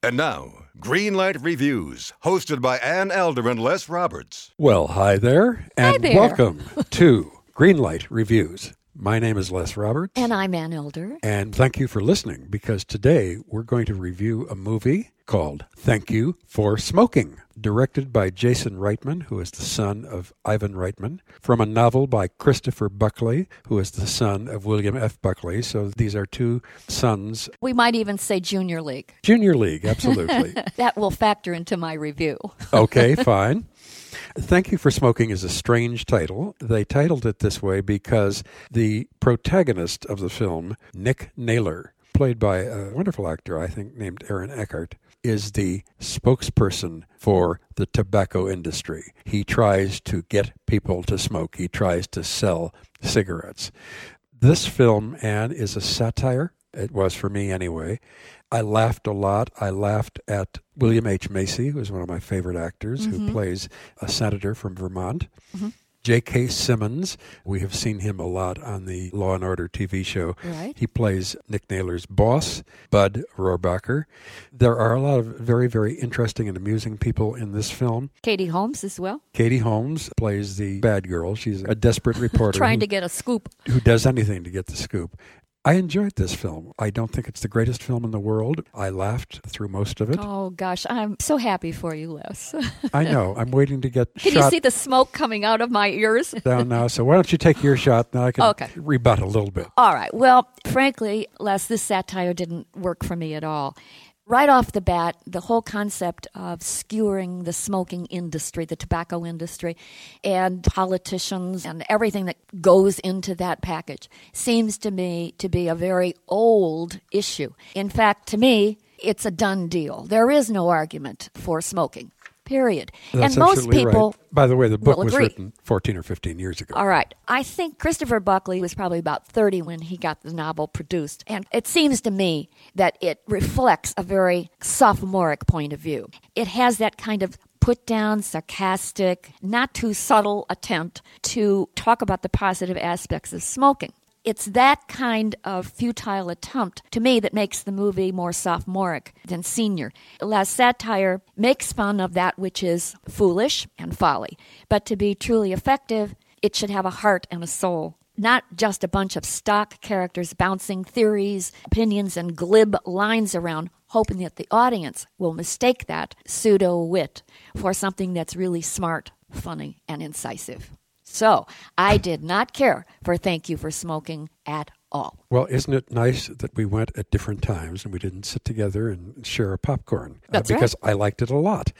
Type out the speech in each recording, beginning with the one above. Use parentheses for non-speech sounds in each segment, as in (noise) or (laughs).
And now, Greenlight Reviews, hosted by Ann Elder and Les Roberts. Well, hi there, and there. welcome (laughs) to Greenlight Reviews. My name is Les Roberts, And I'm Ann Elder. and thank you for listening because today we're going to review a movie called Thank You for Smoking, directed by Jason Reitman, who is the son of Ivan Reitman, from a novel by Christopher Buckley, who is the son of William F. Buckley. So these are two sons. We might even say Junior League. Junior League, absolutely. (laughs) That will factor into my review. okay, fine. (laughs) Thank You for Smoking is a strange title. They titled it this way because the protagonist of the film, Nick Naylor, played by a wonderful actor, I think, named Aaron Eckhart, is the spokesperson for the tobacco industry. He tries to get people to smoke, he tries to sell cigarettes. This film, Ann, is a satire. It was for me anyway. I laughed a lot. I laughed at William H. Macy, who is one of my favorite actors, who mm-hmm. plays a senator from Vermont. Mm-hmm. J.K. Simmons, we have seen him a lot on the Law and Order TV show. Right. He plays Nick Naylor's boss, Bud Rohrbacher. There are a lot of very, very interesting and amusing people in this film. Katie Holmes as well, Katie Holmes plays the bad girl. She's a desperate (laughs) reporter trying who- to get a scoop. who does anything to get the scoop. I enjoyed this film. I don't think it's the greatest film in the world. I laughed through most of it. Oh gosh, I'm so happy for you, Les. (laughs) I know. I'm waiting to get Can you see the smoke coming out of my ears? (laughs) down now. So why don't you take your shot? Now I can Okay. rebut a little bit. All right. Well, frankly, Les, this satire didn't work for me at all. Right off the bat, the whole concept of skewering the smoking industry, the tobacco industry, and politicians and everything that goes into that package seems to me to be a very old issue. In fact, to me, it's a done deal. There is no argument for smoking, period. That's and most people. right. By the way, the book was agree. written 14 or 15 years ago. All right. I think Christopher Buckley was probably about 30 when he got the novel produced. And it seems to me that it reflects a very sophomoric point of view. It has that kind of put down, sarcastic, not too subtle attempt to talk about the positive aspects of smoking. It's that kind of futile attempt to me that makes the movie more sophomoric than senior. La satire makes fun of that which is foolish and folly, but to be truly effective, it should have a heart and a soul. Not just a bunch of stock characters bouncing theories, opinions, and glib lines around, hoping that the audience will mistake that pseudo wit for something that's really smart, funny, and incisive. So I did not care for Thank You for Smoking at all. Well, isn't it nice that we went at different times and we didn't sit together and share a popcorn? Uh, That's right. because I liked it a lot.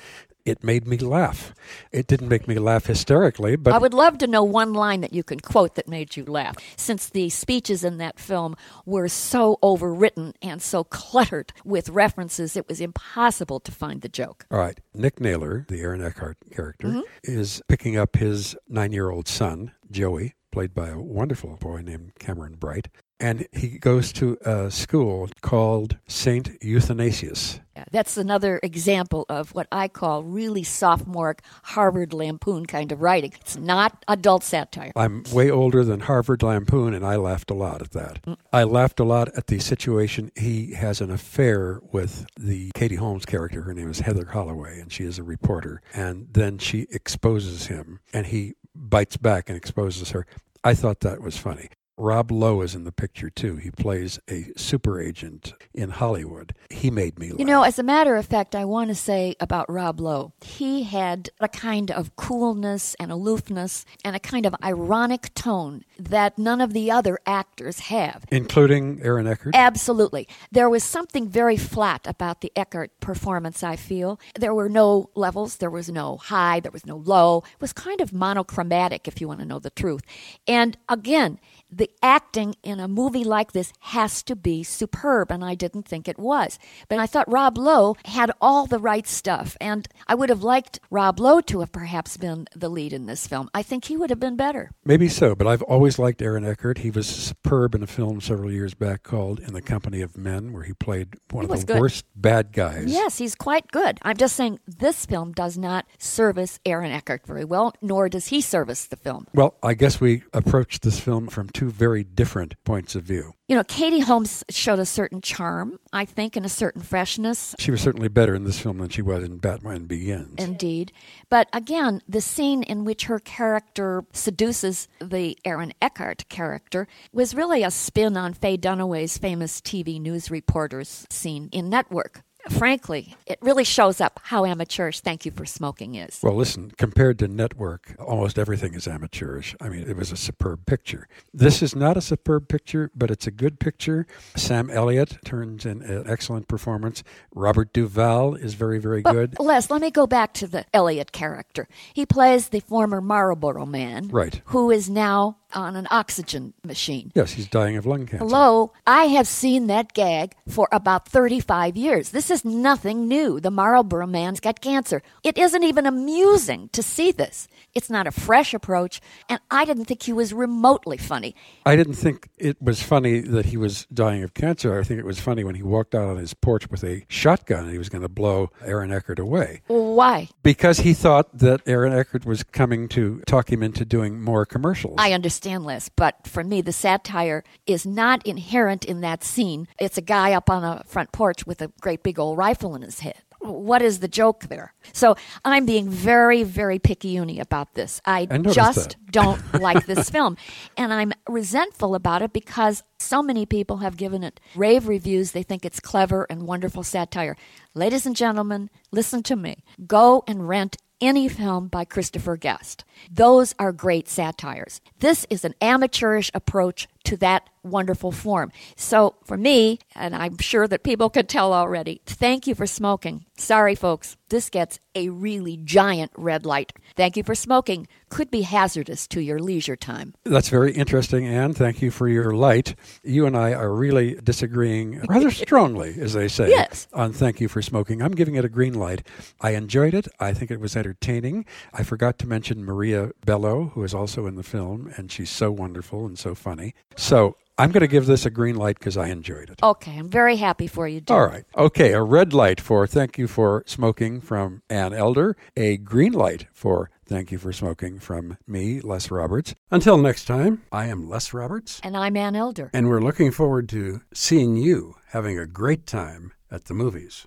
It made me laugh. It didn't make me laugh hysterically, but I would love to know one line that you can quote that made you laugh, since the speeches in that film were so overwritten and so cluttered with references, it was impossible to find the joke. All right. Nick Naylor, the Aaron Eckhart character, Mm-hmm. is picking up his nine year old son, Joey, played by a wonderful boy named Cameron Bright. And he goes to a school called St. Euthanasius. Yeah, That's another example of what I call really sophomoric Harvard Lampoon kind of writing. It's not adult satire. I'm way older than Harvard Lampoon, and I laughed a lot at that. Mm. I laughed a lot at the situation. He has an affair with the Katie Holmes character. Her name is Heather Holloway, and she is a reporter. And then she exposes him, and he bites back and exposes her. I thought that was funny. Rob Lowe is in the picture too. He plays a super agent in Hollywood. He made me laugh. You know, as a matter of fact, I want to say about Rob Lowe, he had a kind of coolness and aloofness and a kind of ironic tone that none of the other actors have. including Aaron Eckhart. Absolutely. There was something very flat about the Eckhart performance, I feel. There were no levels, there was no high, there was no low. It was kind of monochromatic, if you want to know the truth. And again, the acting in a movie like this has to be superb, and I didn't think it was. But I thought Rob Lowe had all the right stuff, and I would have liked Rob Lowe to have perhaps been the lead in this film. I think he would have been better. Maybe so, but I've always liked Aaron Eckhart. He was superb in a film several years back called In the Company of Men, where he played one He of the good. worst bad guys. Yes, he's quite good. I'm just saying this film does not service Aaron Eckhart very well, nor does he service the film. Well, I guess we approached this film from two very different points of view. You know, Katie Holmes showed a certain charm, I think, and a certain freshness. She was certainly better in this film than she was in Batman Begins. Indeed. But again, the scene in which her character seduces the Aaron Eckhart character was really a spin on Faye Dunaway's famous TV news reporters scene in Network frankly, it really shows up how amateurish Thank You for Smoking is. Well, listen, compared to Network, almost everything is amateurish. I mean, it was a superb picture. This is not a superb picture, but it's a good picture. Sam Elliott turns in an excellent performance. Robert Duvall is very, very but good. Les, let me go back to the Elliott character. He plays the former Marlboro man. Right. Who is now on an oxygen machine. Yes, he's dying of lung cancer. Hello, I have seen that gag for about 35 years. This is nothing new. The Marlboro man's got cancer. It isn't even amusing to see this. It's not a fresh approach, and I didn't think he was remotely funny. I didn't think it was funny that he was dying of cancer. I think it was funny when he walked out on his porch with a shotgun and he was going to blow Aaron Eckhart away. Why? Because he thought that Aaron Eckhart was coming to talk him into doing more commercials. I understand, Les, but for me, the satire is not inherent in that scene. It's a guy up on a front porch with a great big rifle in his head what is the joke there? So I'm being very, very picayune about this. I, I just (laughs) don't like this film. And I'm resentful about it because so many people have given it rave reviews. They think it's clever and wonderful satire. Ladies and gentlemen, listen to me. Go and rent any film by Christopher Guest. Those are great satires. This is an amateurish approach to that wonderful form. So for me, and I'm sure that people can tell already, thank you for smoking. Sorry, folks, this gets a really giant red light. Thank you for smoking could be hazardous to your leisure time. That's very interesting, Ann. Thank you for your light. You and I are really disagreeing rather (laughs) strongly, as they say, yes. on Thank You for Smoking. I'm giving it a green light. I enjoyed it. I think it was entertaining. I forgot to mention Maria Bello, who is also in the film, and she's so wonderful and so funny. So I'm going to give this a green light because I enjoyed it. Okay, I'm very happy for you, All right. Okay, a red light for Thank You for Smoking from Ann Elder, a green light for Thank You for Smoking from me, Les Roberts. Until next time, I am Les Roberts. And I'm Ann Elder. And we're looking forward to seeing you having a great time at the movies.